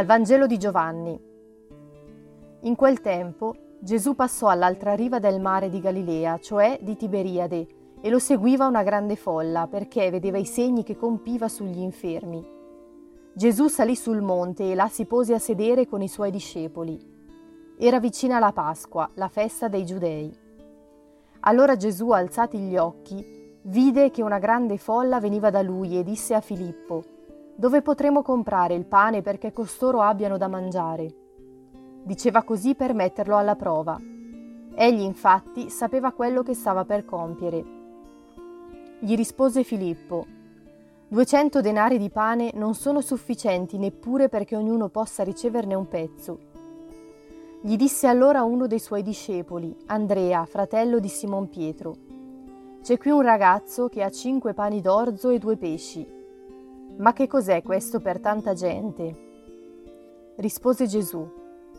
Dal Vangelo di Giovanni. In quel tempo Gesù passò all'altra riva del mare di Galilea, cioè di Tiberiade, e lo seguiva una grande folla perché vedeva i segni che compiva sugli infermi. Gesù salì sul monte e là si pose a sedere con i suoi discepoli. Era vicina la Pasqua, la festa dei Giudei. Allora Gesù, alzati gli occhi, vide che una grande folla veniva da lui e disse a Filippo, dove potremo comprare il pane perché costoro abbiano da mangiare? Diceva così per metterlo alla prova. Egli infatti sapeva quello che stava per compiere. Gli rispose Filippo, Duecento denari di pane non sono sufficienti neppure perché ognuno possa riceverne un pezzo. Gli disse allora uno dei suoi discepoli, Andrea, fratello di Simon Pietro, C'è qui un ragazzo che ha cinque pani d'orzo e due pesci ma che cos'è questo per tanta gente? Rispose Gesù,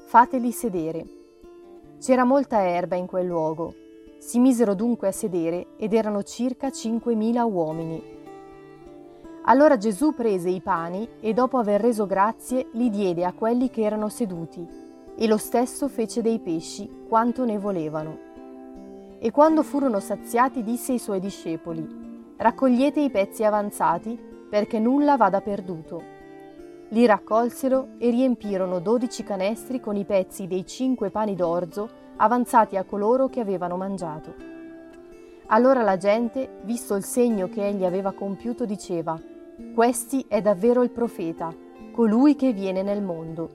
fateli sedere. C'era molta erba in quel luogo. Si misero dunque a sedere ed erano circa cinquemila uomini. Allora Gesù prese i pani e dopo aver reso grazie li diede a quelli che erano seduti e lo stesso fece dei pesci quanto ne volevano. E quando furono saziati disse ai suoi discepoli, raccogliete i pezzi avanzati perché nulla vada perduto. Li raccolsero e riempirono dodici canestri con i pezzi dei cinque pani d'orzo avanzati a coloro che avevano mangiato. Allora la gente, visto il segno che egli aveva compiuto, diceva, Questi è davvero il profeta, colui che viene nel mondo.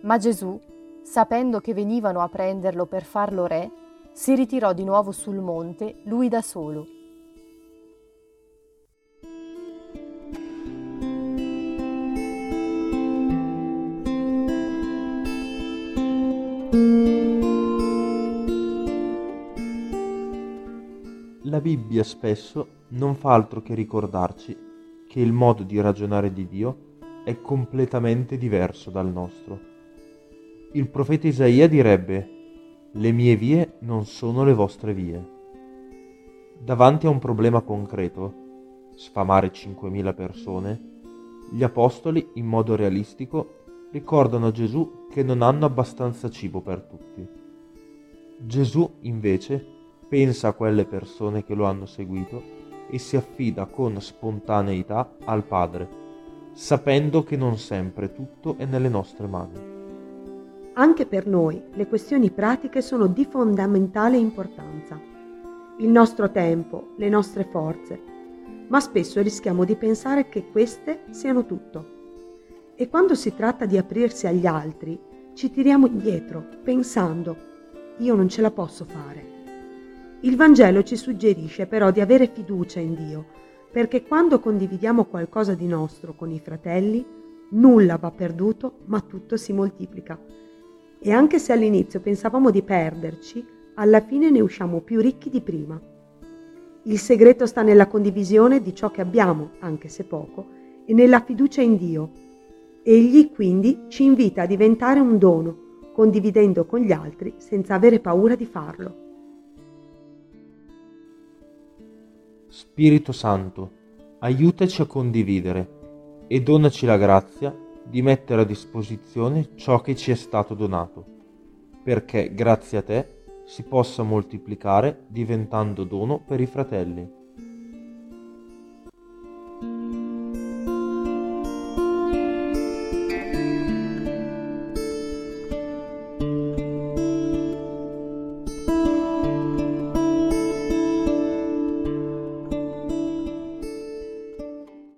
Ma Gesù, sapendo che venivano a prenderlo per farlo re, si ritirò di nuovo sul monte, lui da solo. La Bibbia spesso non fa altro che ricordarci che il modo di ragionare di Dio è completamente diverso dal nostro. Il profeta Isaia direbbe, le mie vie non sono le vostre vie. Davanti a un problema concreto, sfamare 5.000 persone, gli apostoli, in modo realistico, ricordano a Gesù che non hanno abbastanza cibo per tutti. Gesù, invece, pensa a quelle persone che lo hanno seguito e si affida con spontaneità al Padre, sapendo che non sempre tutto è nelle nostre mani. Anche per noi le questioni pratiche sono di fondamentale importanza. Il nostro tempo, le nostre forze, ma spesso rischiamo di pensare che queste siano tutto. E quando si tratta di aprirsi agli altri, ci tiriamo indietro, pensando, io non ce la posso fare. Il Vangelo ci suggerisce però di avere fiducia in Dio, perché quando condividiamo qualcosa di nostro con i fratelli, nulla va perduto, ma tutto si moltiplica. E anche se all'inizio pensavamo di perderci, alla fine ne usciamo più ricchi di prima. Il segreto sta nella condivisione di ciò che abbiamo, anche se poco, e nella fiducia in Dio. Egli quindi ci invita a diventare un dono, condividendo con gli altri senza avere paura di farlo. Spirito Santo, aiutaci a condividere e donaci la grazia di mettere a disposizione ciò che ci è stato donato, perché grazie a te si possa moltiplicare diventando dono per i fratelli.